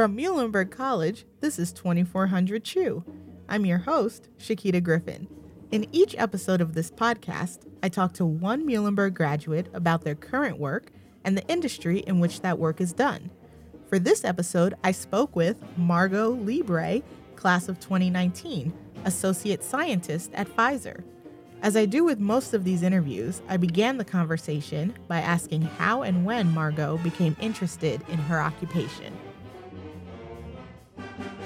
From Muhlenberg College, this is 2400 Chew. I'm your host, Shakita Griffin. In each episode of this podcast, I talk to one Muhlenberg graduate about their current work and the industry in which that work is done. For this episode, I spoke with Margot Libre, class of 2019, associate scientist at Pfizer. As I do with most of these interviews, I began the conversation by asking how and when Margot became interested in her occupation.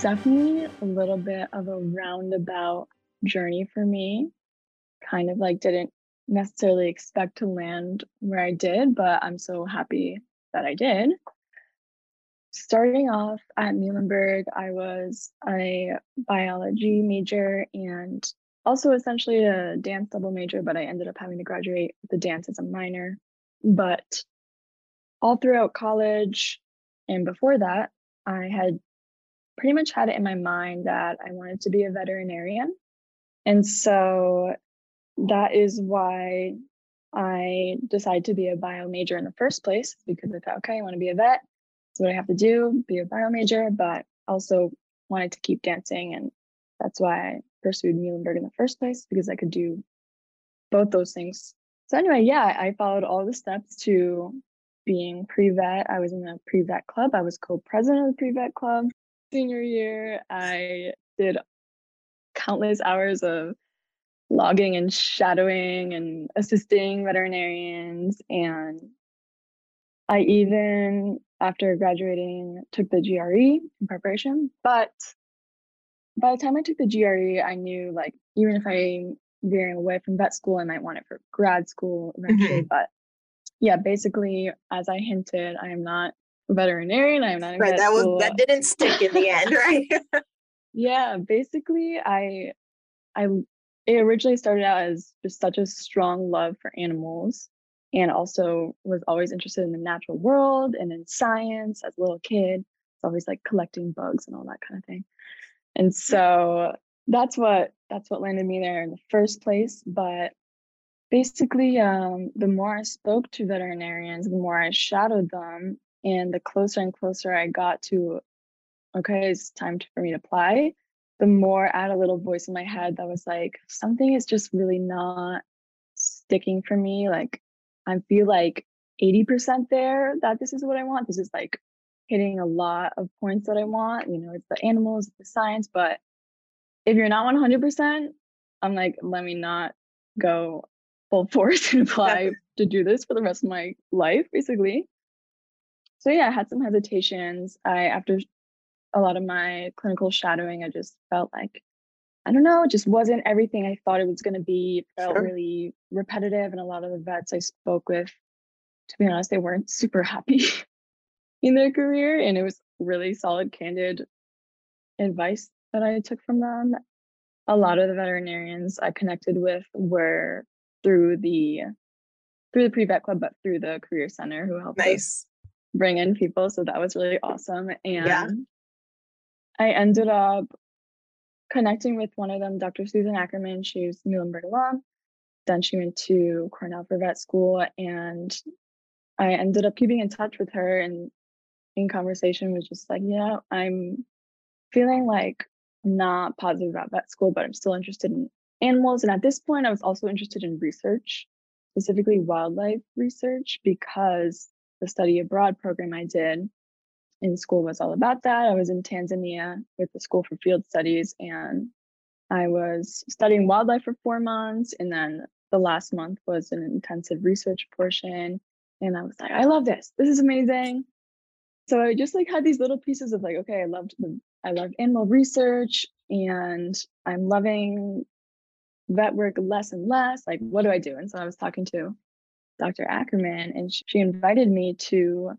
Definitely a little bit of a roundabout journey for me. Kind of like didn't necessarily expect to land where I did, but I'm so happy that I did. Starting off at Muhlenberg, I was a biology major and also essentially a dance double major, but I ended up having to graduate with the dance as a minor. But all throughout college and before that, I had pretty much had it in my mind that I wanted to be a veterinarian. And so that is why I decided to be a bio major in the first place because I thought, okay, I want to be a vet. That's what I have to do, be a bio major, but also wanted to keep dancing. And that's why I pursued Muhlenberg in the first place because I could do both those things. So, anyway, yeah, I followed all the steps to being pre vet. I was in the pre vet club, I was co president of the pre vet club. Senior year, I did countless hours of logging and shadowing and assisting veterinarians. And I even, after graduating, took the GRE in preparation. But by the time I took the GRE, I knew like even if I'm veering away from vet school, I might want it for grad school eventually. Mm-hmm. But yeah, basically, as I hinted, I am not veterinarian. I am not right. that was that didn't stick in the end, right? yeah, basically, I I it originally started out as just such a strong love for animals and also was always interested in the natural world and in science as a little kid. It's always like collecting bugs and all that kind of thing. And so that's what that's what landed me there in the first place. But basically, um, the more I spoke to veterinarians, the more I shadowed them, and the closer and closer I got to, okay, it's time to, for me to apply the more I had a little voice in my head that was like, something is just really not sticking for me. Like, I feel like 80% there that this is what I want. This is like hitting a lot of points that I want. You know, it's the animals, the science. But if you're not 100%, I'm like, let me not go full force and apply to do this for the rest of my life, basically. So yeah, I had some hesitations. I after a lot of my clinical shadowing, I just felt like, I don't know, it just wasn't everything I thought it was going to be. It felt sure. really repetitive. And a lot of the vets I spoke with, to be honest, they weren't super happy in their career. And it was really solid, candid advice that I took from them. A lot of the veterinarians I connected with were through the through the pre-vet club, but through the career center who helped nice. us bring in people. So that was really awesome. And yeah. I ended up connecting with one of them, Dr. Susan Ackerman. She's Muhlenberg alum. Then she went to Cornell for vet school, and I ended up keeping in touch with her and in conversation was just like, yeah, I'm feeling like not positive about vet school, but I'm still interested in animals. And at this point, I was also interested in research, specifically wildlife research, because the study abroad program I did in school was all about that. I was in Tanzania with the School for Field Studies and I was studying wildlife for four months. And then the last month was an intensive research portion. And I was like, I love this. This is amazing. So I just like had these little pieces of like, okay, I loved the I loved animal research and I'm loving vet work less and less. Like, what do I do? And so I was talking to Dr. Ackerman and she invited me to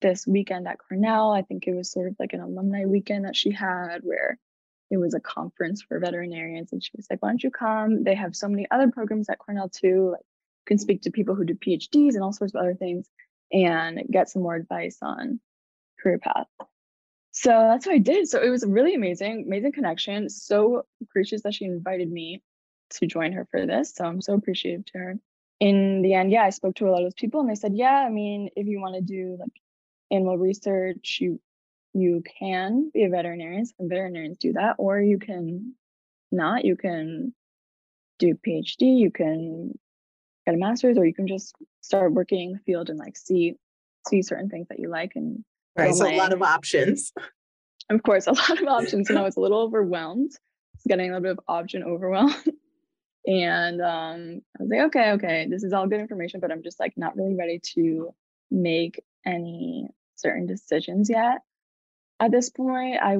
this weekend at Cornell. I think it was sort of like an alumni weekend that she had where it was a conference for veterinarians. And she was like, why don't you come? They have so many other programs at Cornell too. Like you can speak to people who do PhDs and all sorts of other things and get some more advice on career path. So that's what I did. So it was really amazing, amazing connection. So appreciative that she invited me to join her for this. So I'm so appreciative to her. In the end, yeah, I spoke to a lot of those people and they said, yeah, I mean, if you want to do like animal research, you you can be a veterinarian, some veterinarians do that, or you can not. You can do PhD, you can get a master's, or you can just start working in the field and like see see certain things that you like and right. So a lot of options. Of course, a lot of options. And I was a little overwhelmed. I was getting a little bit of option overwhelm. and um, I was like, okay, okay, this is all good information, but I'm just like not really ready to make any certain decisions yet. At this point, I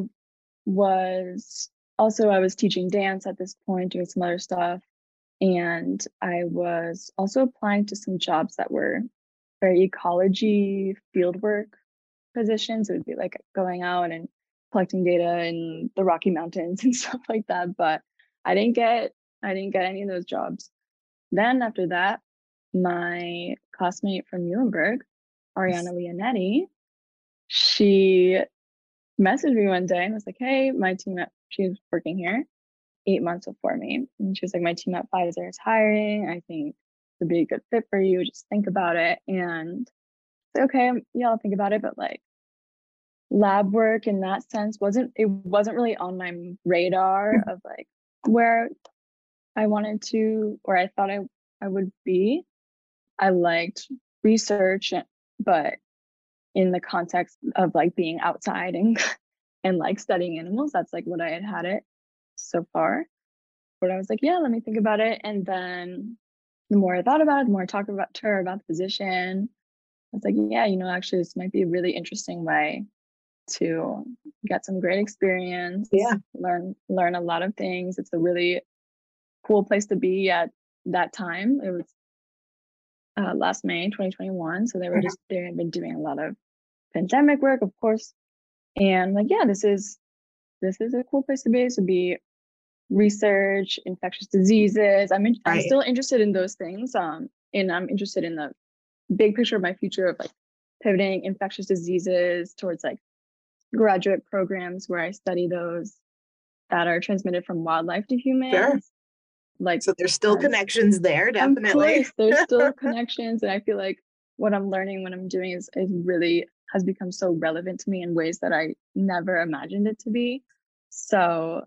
was also I was teaching dance at this point, doing some other stuff. And I was also applying to some jobs that were very ecology fieldwork positions. It would be like going out and collecting data in the Rocky Mountains and stuff like that. But I didn't get I didn't get any of those jobs. Then after that, my classmate from Muhlenberg, Ariana Leonetti, she messaged me one day and was like, "Hey, my team at she's working here eight months before me, and she was like, my team at Pfizer is hiring. I think would be a good fit for you. Just think about it." And okay, yeah, I'll think about it, but like lab work in that sense wasn't it wasn't really on my radar mm. of like where I wanted to or I thought I I would be. I liked research eh, but in the context of like being outside and and like studying animals that's like what I had had it so far. But I was like, yeah, let me think about it and then the more I thought about it, the more I talked about to her about the position, I was like, yeah, you know, actually this might be a really interesting way to get some great experience yeah learn learn a lot of things it's a really cool place to be at that time it was uh, last may 2021 so they were mm-hmm. just they had been doing a lot of pandemic work of course and like yeah this is this is a cool place to be to be research infectious diseases i'm in, right. i'm still interested in those things um and i'm interested in the big picture of my future of like pivoting infectious diseases towards like graduate programs where I study those that are transmitted from wildlife to humans. Sure. Like so there's still um, connections there, definitely. Course, there's still connections. And I feel like what I'm learning what I'm doing is is really has become so relevant to me in ways that I never imagined it to be. So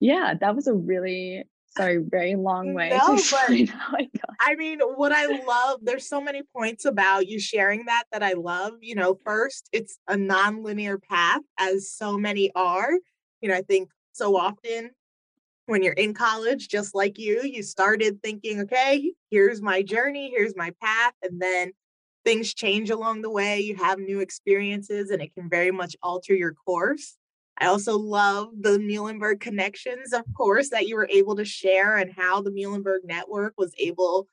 yeah, that was a really sorry, very long way no, but, I, I mean, what I love, there's so many points about you sharing that that I love. You know, first, it's a non-linear path, as so many are. You know, I think so often when you're in college, just like you, you started thinking, okay, here's my journey, here's my path, and then things change along the way. You have new experiences, and it can very much alter your course. I also love the Muhlenberg connections, of course, that you were able to share and how the Muhlenberg network was able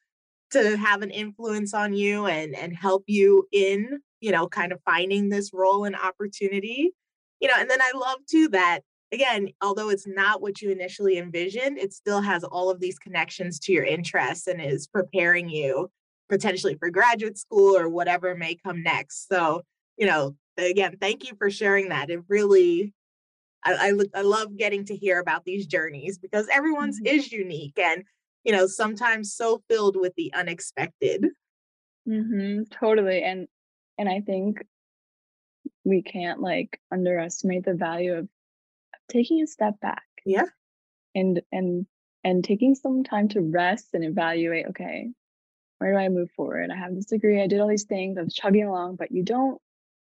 to have an influence on you and and help you in, you know, kind of finding this role and opportunity. You know, and then I love too that again, although it's not what you initially envisioned, it still has all of these connections to your interests and is preparing you potentially for graduate school or whatever may come next. So, you know, again, thank you for sharing that. It really I, I, I love getting to hear about these journeys because everyone's mm-hmm. is unique and you know sometimes so filled with the unexpected. Mm-hmm, totally, and and I think we can't like underestimate the value of taking a step back. Yeah, and and and taking some time to rest and evaluate. Okay, where do I move forward? I have this degree. I did all these things. I was chugging along, but you don't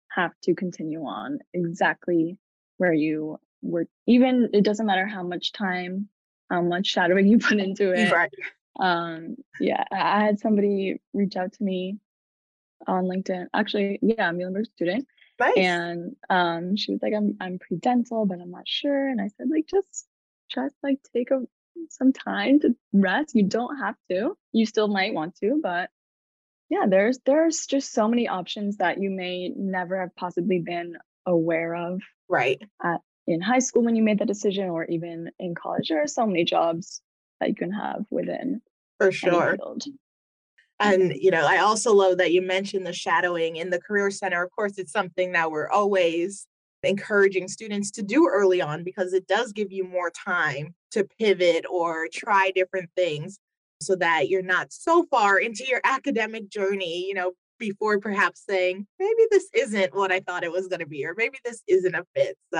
have to continue on exactly where you we're even it doesn't matter how much time how much shadowing you put into it right. um yeah i had somebody reach out to me on linkedin actually yeah i'm a Muhlenberg student nice. and um she was like i'm i'm pre-dental but i'm not sure. And i said like just just like take a some time to rest. You don't have to. You still might want to but yeah there's there's just so many options that you may never have possibly been aware of right. at in high school when you made that decision or even in college. There are so many jobs that you can have within for sure and you know i also love that you mentioned the shadowing in the career center of course it's something that we're always encouraging students to do early on because it does give you more time to pivot or try different things so that you're not so far into your academic journey you know before perhaps saying, maybe this isn't what I thought it was going to be, or maybe this isn't a fit. So,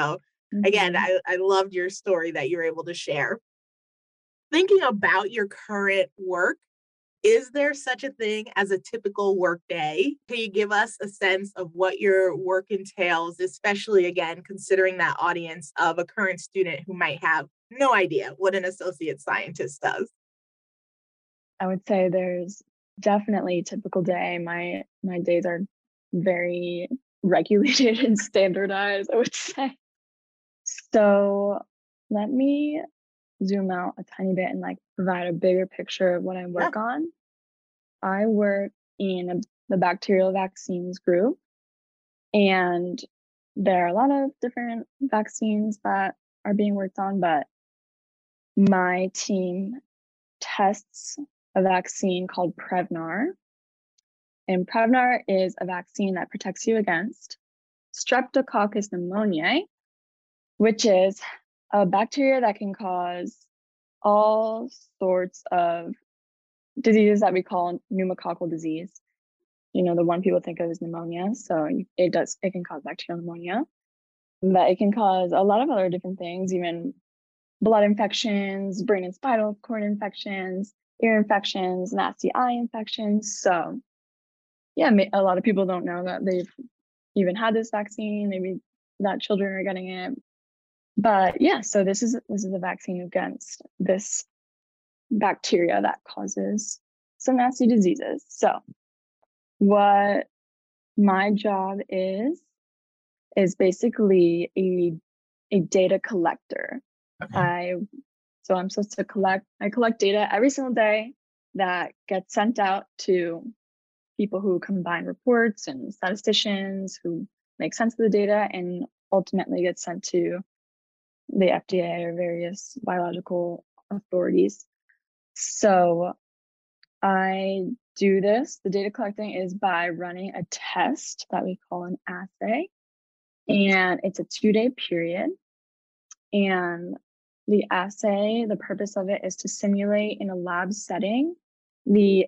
mm-hmm. again, I, I loved your story that you're able to share. Thinking about your current work, is there such a thing as a typical work day? Can you give us a sense of what your work entails, especially again, considering that audience of a current student who might have no idea what an associate scientist does? I would say there's definitely a typical day. My my days are very regulated and standardized, I would say. So let me zoom out a tiny bit and like provide a bigger picture of what I work yeah. on. I work in a, the bacterial vaccines group, and there are a lot of different vaccines that are being worked on, but my team tests a vaccine called Prevnar. And Prevnar is a vaccine that protects you against Streptococcus pneumoniae, which is a bacteria that can cause all sorts of diseases that we call pneumococcal disease. You know, the one people think of is pneumonia. So it does, it can cause bacterial pneumonia, but it can cause a lot of other different things, even blood infections, brain and spinal cord infections, ear infections, nasty eye infections. So, yeah, a lot of people don't know that they've even had this vaccine. Maybe that children are getting it. But yeah, so this is this is a vaccine against this bacteria that causes some nasty diseases. So, what my job is is basically a a data collector. Okay. I so I'm supposed to collect, I collect data every single day that gets sent out to people who combine reports and statisticians who make sense of the data and ultimately gets sent to the FDA or various biological authorities. So I do this. The data collecting is by running a test that we call an assay. And it's a two day period. And the assay, the purpose of it is to simulate in a lab setting the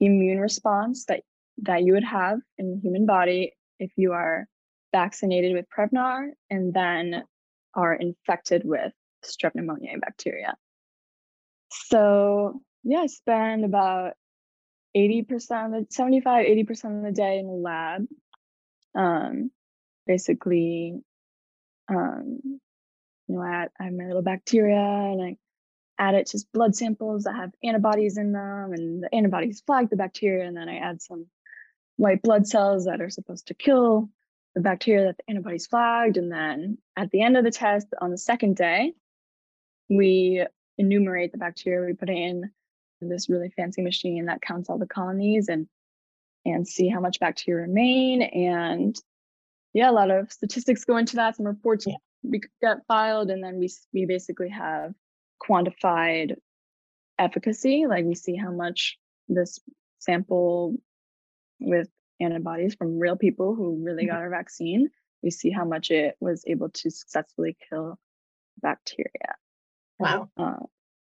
immune response that, that you would have in the human body if you are vaccinated with Prevnar and then are infected with strep pneumoniae bacteria. So, yeah, I spend about 80% of the 75, 80% of the day in the lab. Um, basically um, you know, I, I have my little bacteria and I add it to blood samples that have antibodies in them, and the antibodies flag the bacteria, and then I add some white blood cells that are supposed to kill the bacteria that the antibodies flagged. And then at the end of the test, on the second day, we enumerate the bacteria. We put it in this really fancy machine that counts all the colonies and and see how much bacteria remain. And yeah, a lot of statistics go into that. Some reports yeah we get filed and then we we basically have quantified efficacy like we see how much this sample with antibodies from real people who really mm-hmm. got our vaccine we see how much it was able to successfully kill bacteria wow uh,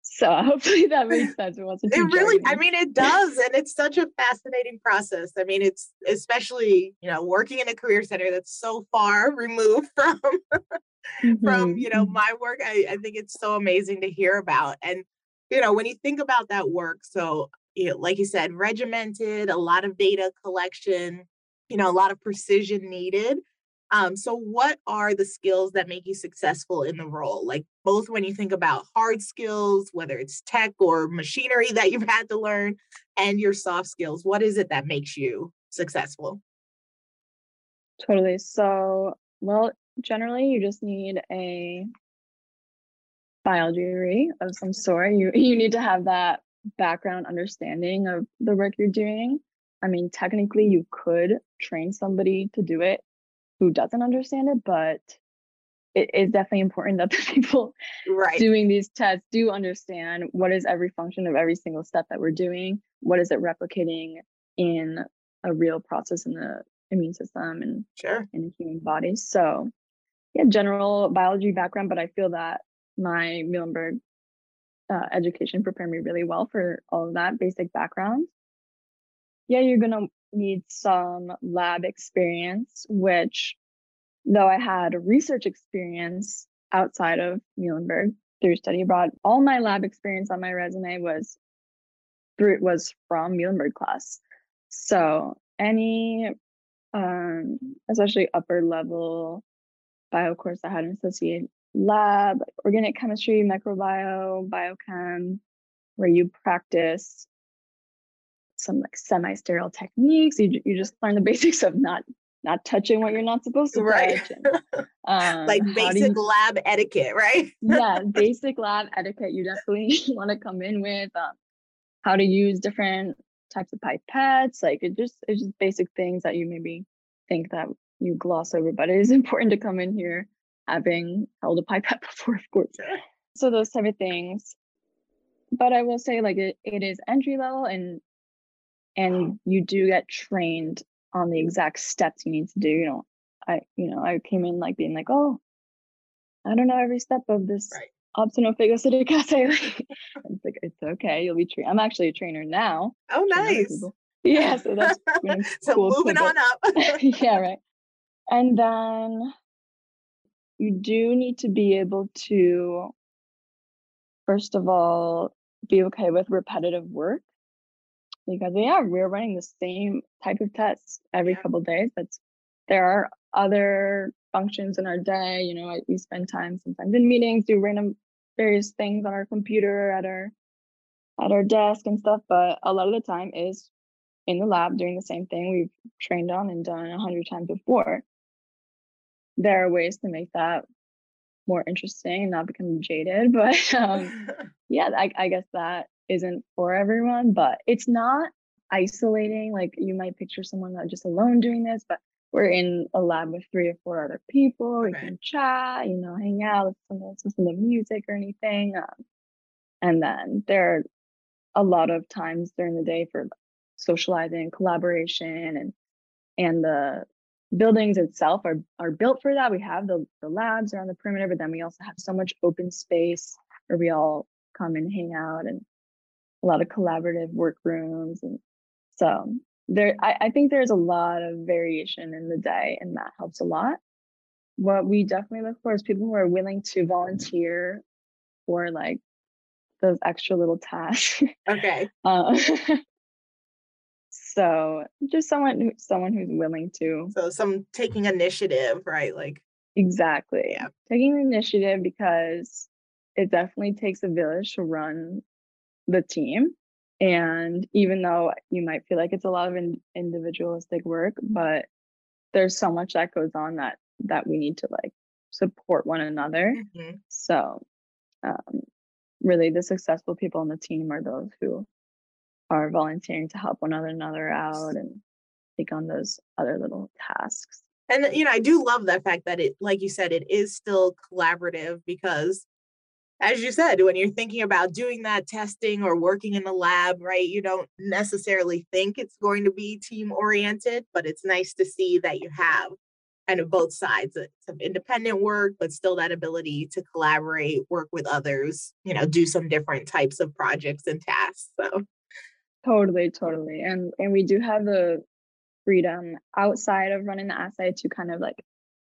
so hopefully that makes sense. It wasn't. It really, I mean, it does, and it's such a fascinating process. I mean, it's especially you know working in a career center that's so far removed from mm-hmm. from you know mm-hmm. my work. I, I think it's so amazing to hear about, and you know when you think about that work, so you know, like you said, regimented, a lot of data collection, you know, a lot of precision needed. Um, so, what are the skills that make you successful in the role? Like, both when you think about hard skills, whether it's tech or machinery that you've had to learn, and your soft skills, what is it that makes you successful? Totally. So, well, generally, you just need a biology degree of some sort. You you need to have that background understanding of the work you're doing. I mean, technically, you could train somebody to do it who doesn't understand it, but it is definitely important that the people right. doing these tests do understand what is every function of every single step that we're doing, what is it replicating in a real process in the immune system and sure. in the human body. So, yeah, general biology background, but I feel that my Muhlenberg uh, education prepared me really well for all of that basic background. Yeah, you're gonna need some lab experience, which though I had research experience outside of Muhlenberg through study abroad, all my lab experience on my resume was through was from Muhlenberg class. So any um, especially upper level bio course that had an associated lab, organic chemistry, microbiome, biochem, where you practice some like semi-sterile techniques. You you just learn the basics of not not touching what you're not supposed to right. touch. And, um, like basic you, lab etiquette, right? yeah, basic lab etiquette. You definitely want to come in with um, how to use different types of pipettes. Like it just it's just basic things that you maybe think that you gloss over, but it is important to come in here having held a pipette before, of course. So those type of things. But I will say like it, it is entry level and and you do get trained on the exact steps you need to do. You know, I you know, I came in like being like, oh, I don't know every step of this right. assay. it's like it's okay, you'll be trained. I'm actually a trainer now. Oh nice. Yeah, so that's so cool moving on up. yeah, right. And then you do need to be able to, first of all, be okay with repetitive work because yeah, we're running the same type of tests every couple days. But there are other functions in our day. You know, we spend time sometimes in meetings, do random various things on our computer at our at our desk and stuff. But a lot of the time is in the lab doing the same thing we've trained on and done a hundred times before. There are ways to make that more interesting and not become jaded, but um, yeah, I, I guess that isn't for everyone. But it's not isolating. Like you might picture someone not just alone doing this, but we're in a lab with three or four other people. We can chat, you know, hang out, listen, listen to music or anything. Um, and then there are a lot of times during the day for socializing, collaboration, and and the buildings itself are are built for that. We have the, the labs around the perimeter, but then we also have so much open space where we all come and hang out and a lot of collaborative workrooms. And so there I, I think there's a lot of variation in the day and that helps a lot. What we definitely look for is people who are willing to volunteer for like those extra little tasks. Okay. uh, so just someone who someone who's willing to. So some taking initiative, right? Like exactly. Yeah. Taking initiative because it definitely takes a village to run the team. And even though you might feel like it's a lot of in, individualistic work, but there's so much that goes on that that we need to like support one another. Mm-hmm. So um, really the successful people on the team are those who are volunteering to help one another out and take on those other little tasks. And you know, I do love that fact that it, like you said, it is still collaborative because as you said, when you're thinking about doing that testing or working in the lab, right, you don't necessarily think it's going to be team oriented, but it's nice to see that you have kind of both sides uh, of independent work, but still that ability to collaborate, work with others, you know, do some different types of projects and tasks. So Totally, totally. And and we do have the freedom outside of running the assay to kind of like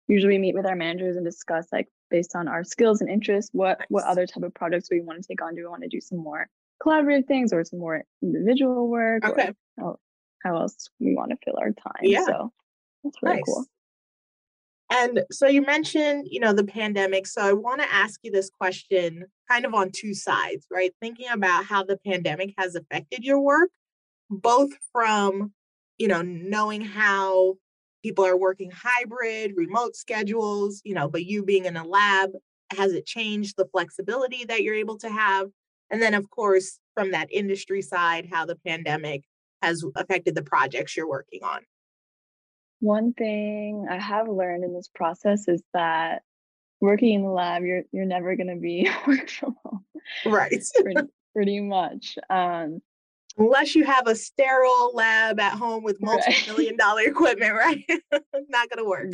usually meet with our managers and discuss like based on our skills and interests what nice. what other type of projects we want to take on do we want to do some more collaborative things or some more individual work okay how, how else we want to fill our time yeah so that's really nice. cool and so you mentioned, you know, the pandemic. So I want to ask you this question kind of on two sides, right? Thinking about how the pandemic has affected your work, both from, you know, knowing how people are working hybrid, remote schedules, you know, but you being in a lab, has it changed the flexibility that you're able to have? And then, of course, from that industry side, how the pandemic has affected the projects you're working on. One thing I have learned in this process is that working in the lab, you're you're never going to be work from home. Right. pretty, pretty much. Um, Unless you have a sterile lab at home with multi-million dollar equipment, right? Not going to work.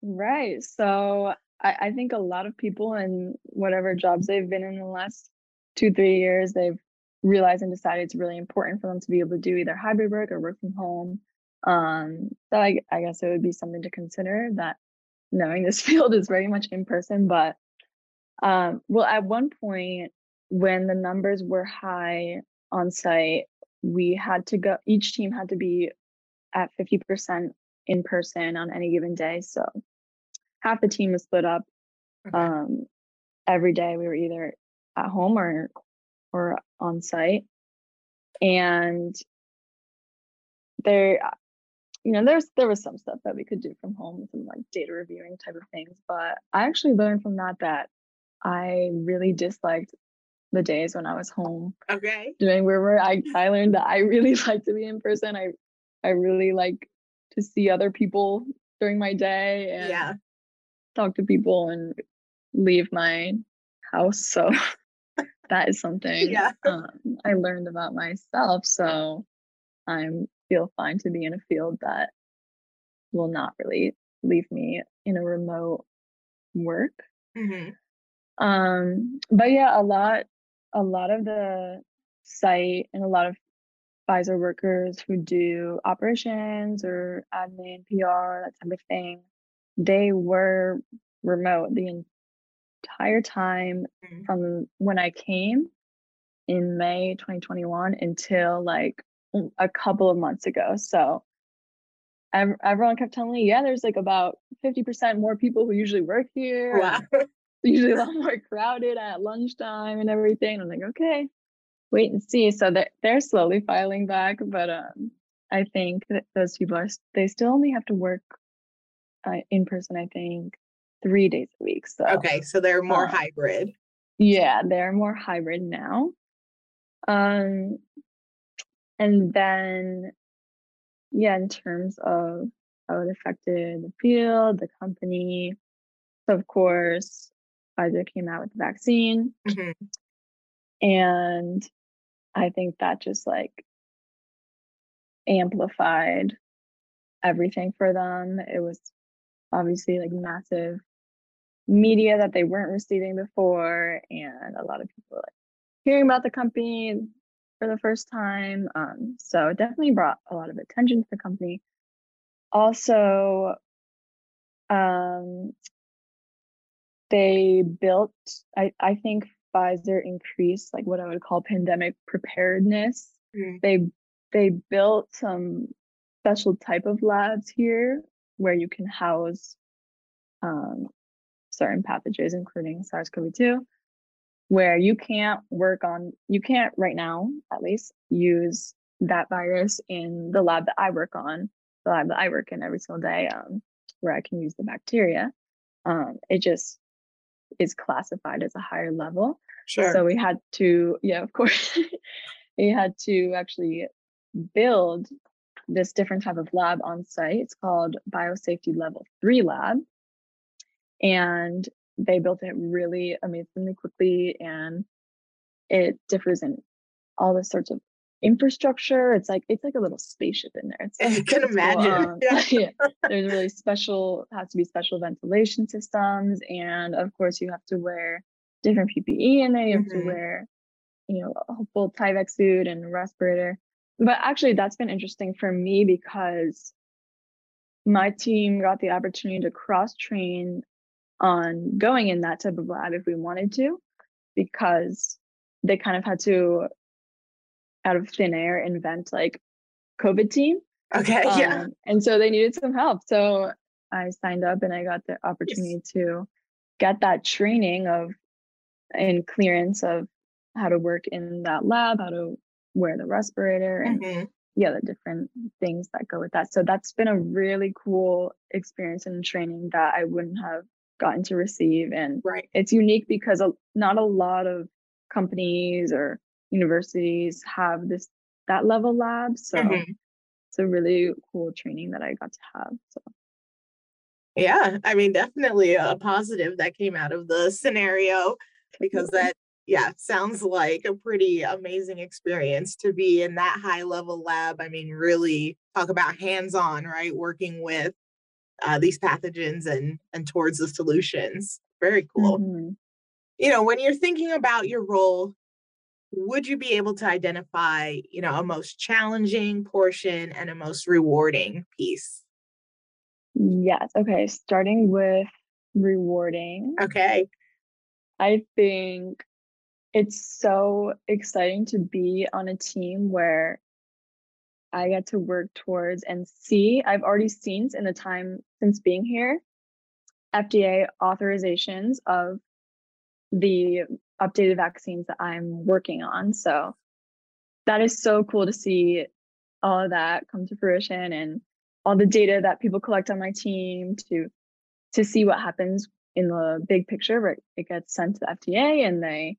Right. So I, I think a lot of people in whatever jobs they've been in the last two, three years, they've realized and decided it's really important for them to be able to do either hybrid work or work from home Um, so I, I guess it would be something to consider that knowing this field is very much in person, but um, well, at one point when the numbers were high on site, we had to go, each team had to be at 50% in person on any given day. So half the team was split up. Okay. Um, every day we were either at home or or on site. And there you know, there's there was some stuff that we could do from home, some like data reviewing type of things. But I actually learned from that that I really disliked the days when I was home Okay. doing where I I learned that I really like to be in person. I I really like to see other people during my day and Yeah. talk to people and leave my house. So that is something Yeah. um, I learned about myself. So I'm feel fine to be in a field that will not really leave me in a remote work. hmm Um, but yeah, a lot, a lot of the site and a lot of Pfizer workers who do operations or admin, PR, that type of thing, they were remote the entire time Mhm. from when I came in May 2021 until like a couple of months ago. So everyone kept telling me, yeah, there's like about 50% more people who usually work here. Wow. it's usually a lot more crowded at lunchtime and everything. I'm like, okay, wait and see. So they're, they're slowly filing back, but um, I think that those people are, they still only have to work uh, in person, I think, three days a week. So Okay. So they're more Um, hybrid. yeah, they're more hybrid now. Um, and then, yeah, in terms of how it affected the field, the company, so of course, Pfizer came out with the vaccine, hmm and I think that just like amplified everything for them. It was obviously like massive media that they weren't receiving before, and a lot of people like hearing about the company for the first time. Um, so it definitely brought a lot of attention to the company. Also, um, they built, I, I think Pfizer increased like what I would call pandemic preparedness. Mhm. They they built some special type of labs here where you can house um, certain pathogens, including SARS-CoV-2, where you can't work on, you can't right now, at least, use that virus in the lab that I work on, the lab that I work in every single day, um, where I can use the bacteria. Um, it just is classified as a higher level. Sure. So we had to, yeah, of course, we had to actually build this different type of lab on site. It's called Biosafety Level 3 Lab. And they built it really amazingly quickly and it differs in all the sorts of infrastructure. It's like it's like a little spaceship in there. It's, I can imagine. Um, Yeah. yeah. There's really special has to be special ventilation systems and of course you have to wear different PPE and there. You have Mhm. to wear, you know, a full Tyvek suit and a respirator. But actually that's been interesting for me because my team got the opportunity to cross train on going in that type of lab if we wanted to, because they kind of had to, out of thin air, invent like COVID team. Okay. Yeah. Um, and so they needed some help. So I signed up and I got the opportunity to get that training of and clearance of how to work in that lab, how to wear the respirator and Mhm. yeah, the different things that go with that. So that's been a really cool experience and training that I wouldn't have gotten to receive. And Right. it's unique because a, not a lot of companies or universities have this that level lab. So Mhm. it's a really cool training that I got to have. So Yeah, I mean, definitely a positive that came out of the scenario because that, yeah, sounds like a pretty amazing experience to be in that high level lab. I mean, really talk about hands on, right? Working with uh, these pathogens and and towards the solutions. Very cool. mhm. You know, when you're thinking about your role would you be able to identify, you know, a most challenging portion and a most rewarding piece? Yes. Okay. Starting with rewarding. Okay. I think it's so exciting to be on a team where I get to work towards and see. I've already seen in the time since being here FDA authorizations of the updated vaccines that I'm working on. So that is so cool to see all of that come to fruition and all the data that people collect on my team to to see what happens in the big picture where it gets sent to the FDA and they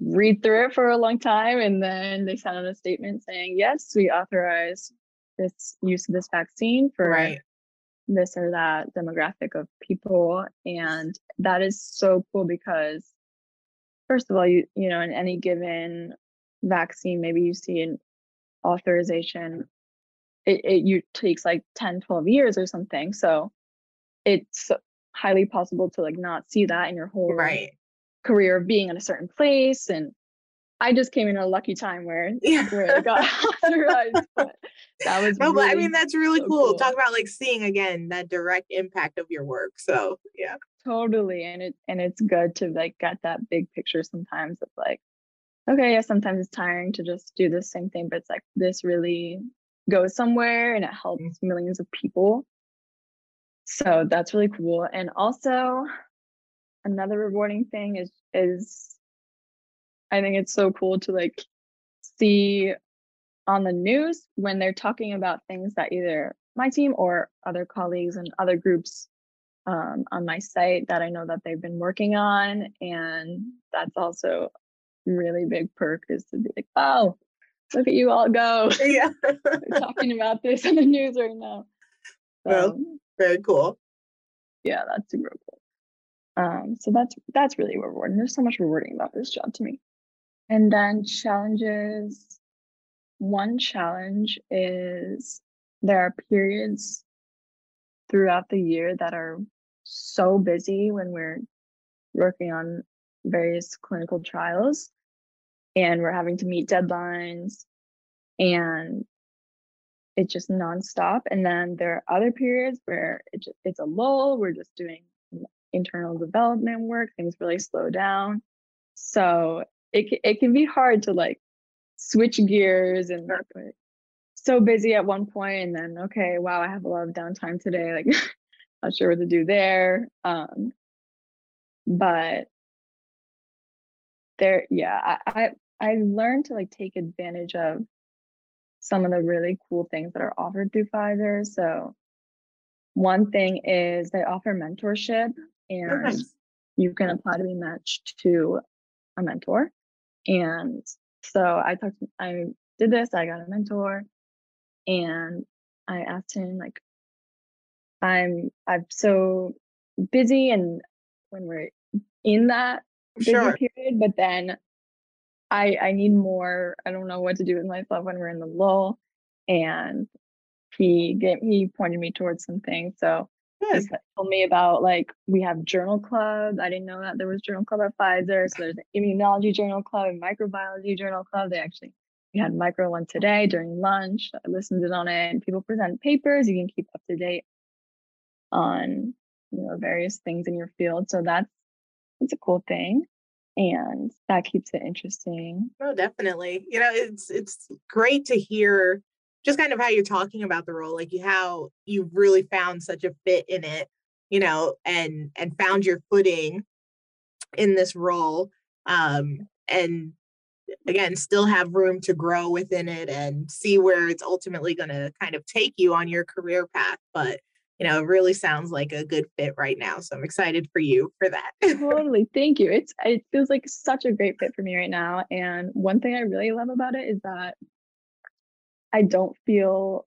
read through it for a long time and then they send out a statement saying yes we authorize this use of this vaccine for Right. this or that demographic of people and that is so cool because first of all you you know in any given vaccine maybe you see an authorization it, it you takes like 10 12 years or something so it's highly possible to like not see that in your whole Right. Career of being in a certain place and i just came in a lucky time where Yeah. where it got authorized but that was No, but I mean that's really so cool. cool. Talk about like seeing again that direct impact of your work. So yeah. Totally. And it and it's good to like get that big picture sometimes of like, okay, yeah, sometimes it's tiring to just do the same thing, but it's like this really goes somewhere and it helps mm. millions of people. So that's really cool. And also another rewarding thing is is I think it's so cool to like see on the news when they're talking about things that either my team or other colleagues and other groups um, on my site that I know that they've been working on. And that's also really big perk is to be like, oh, look at you all go. Yeah. Talking about this in the news right now. Well, Very cool. yeah, that's super cool. Um, so that's that's really rewarding. There's so much rewarding about this job to me. And then challenges. One challenge is there are periods throughout the year that are so busy when we're working on various clinical trials and we're having to meet deadlines and it's just nonstop. And then there are other periods where it it's a lull. We're just doing internal development work. Things really slow down. So it it can be hard to like switch gears and like, so busy at one point and then okay, wow, I have a lot of downtime today. Like not sure what to do there. Um, but there, yeah, I, I I learned to like take advantage of some of the really cool things that are offered through Pfizer. So one thing is they offer mentorship and Nice. you can apply to be matched to a mentor. And so I talked I did this, I got a mentor and I asked him like I'm I'm so busy and when we're in that busy Sure. period, but then I I need more. I don't know what to do with myself when we're in the lull. And he gave he pointed me towards some things. So Good. told me about like we have journal club. I didn't know that there was journal club at Pfizer. So there's an immunology journal club and microbiology journal club. They actually we had micro one today during lunch. I listened in on it and people present papers. You can keep up to date on you know various things in your field. So that's it's a cool thing. And that keeps it interesting. Oh, definitely. You know, it's it's great to hear just kind of how you're talking about the role, like you how you've really found such a fit in it, you know, and and found your footing in this role. Um, and again, still have room to grow within it and see where it's ultimately going to kind of take you on your career path. But you know, it really sounds like a good fit right now. So I'm excited for you for that. totally. Thank you. It's it feels like such a great fit for me right now. And one thing I really love about it is that I don't feel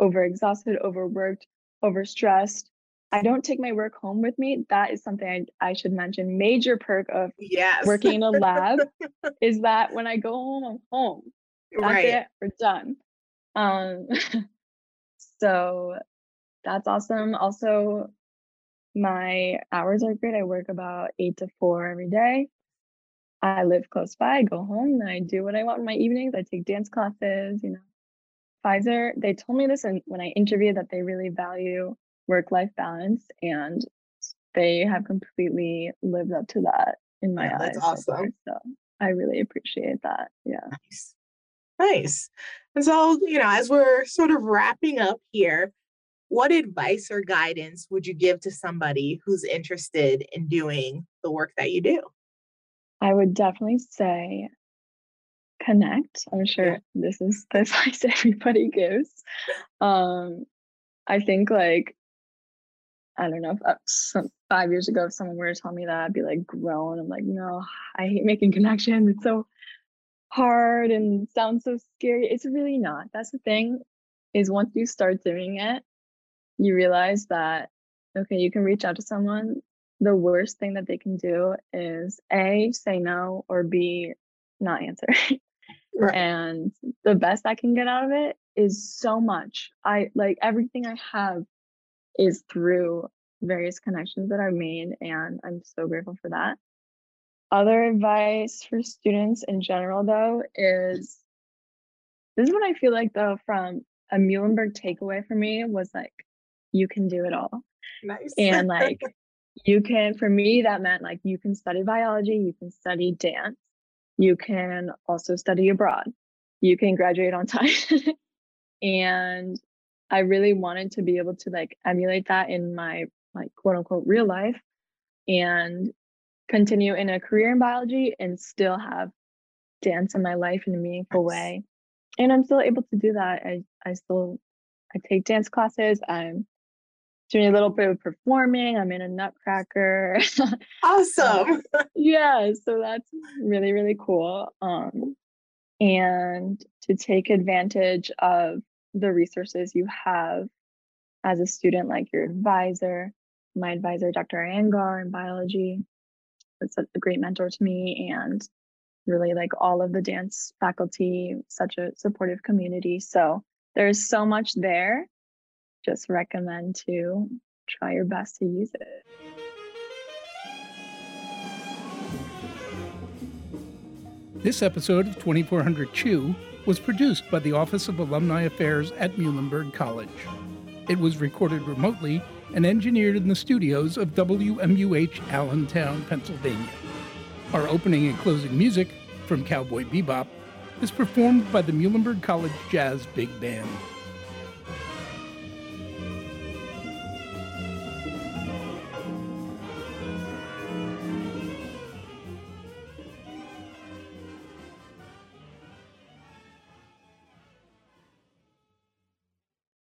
overexhausted, overworked, overstressed. I don't take my work home with me. That is something I, I should mention. Major perk of yes. working in a lab is that when I go home, I'm home. That's right. it. We're done. Um, so that's awesome. Also, my hours are great. I work about eight to four every day. I live close by. I go home and I do what I want in my evenings. I take dance classes, you know. Pfizer, they told me this and when I interviewed that they really value work-life balance and they have completely lived up to that in my Yeah, eyes. that's awesome. So I really appreciate that. Yeah. Nice. Nice. And so, you know, as we're sort of wrapping up here, what advice or guidance would you give to somebody who's interested in doing the work that you do? I would definitely say connect. I'm sure this is the advice everybody gives. Um, I think like I don't know if uh, some, five years ago, if someone were to tell me that, I'd be like grown. I'm like, no, I hate making connections. It's so hard and sounds so scary. It's really not. That's the thing. Is once you start doing it, you realize that okay, you can reach out to someone the worst thing that they can do is A, say no, or B, not answer. Right. and the best I can get out of it is so much. I like everything I have is through various connections that I've made, and I'm so grateful for that. Other advice for students in general, though, is this is what I feel like, though, from a Muhlenberg takeaway for me was like, you can do it all Nice. and like you can for me that meant like you can study biology you can study dance you can also study abroad. You can graduate on time. And i really wanted to be able to like emulate that in my like quote unquote real life and continue in a career in biology and still have dance in my life in a meaningful way. And i'm still able to do that. I i still i take dance classes. I'm doing a little bit of performing. I'm in a Nutcracker. awesome. yeah, so that's really really cool. Um, and to take advantage of the resources you have as a student, like your advisor, my advisor, Dr. Angar in biology, was such a great mentor to me, and really like all of the dance faculty, such a supportive community. So there's so much there just recommend to try your best to use it. This episode of 2400 Chew was produced by the Office of Alumni Affairs at Muhlenberg College. It was recorded remotely and engineered in the studios of WMUH Allentown, Pennsylvania. Our opening and closing music, from Cowboy Bebop, is performed by the Muhlenberg College Jazz Big Band.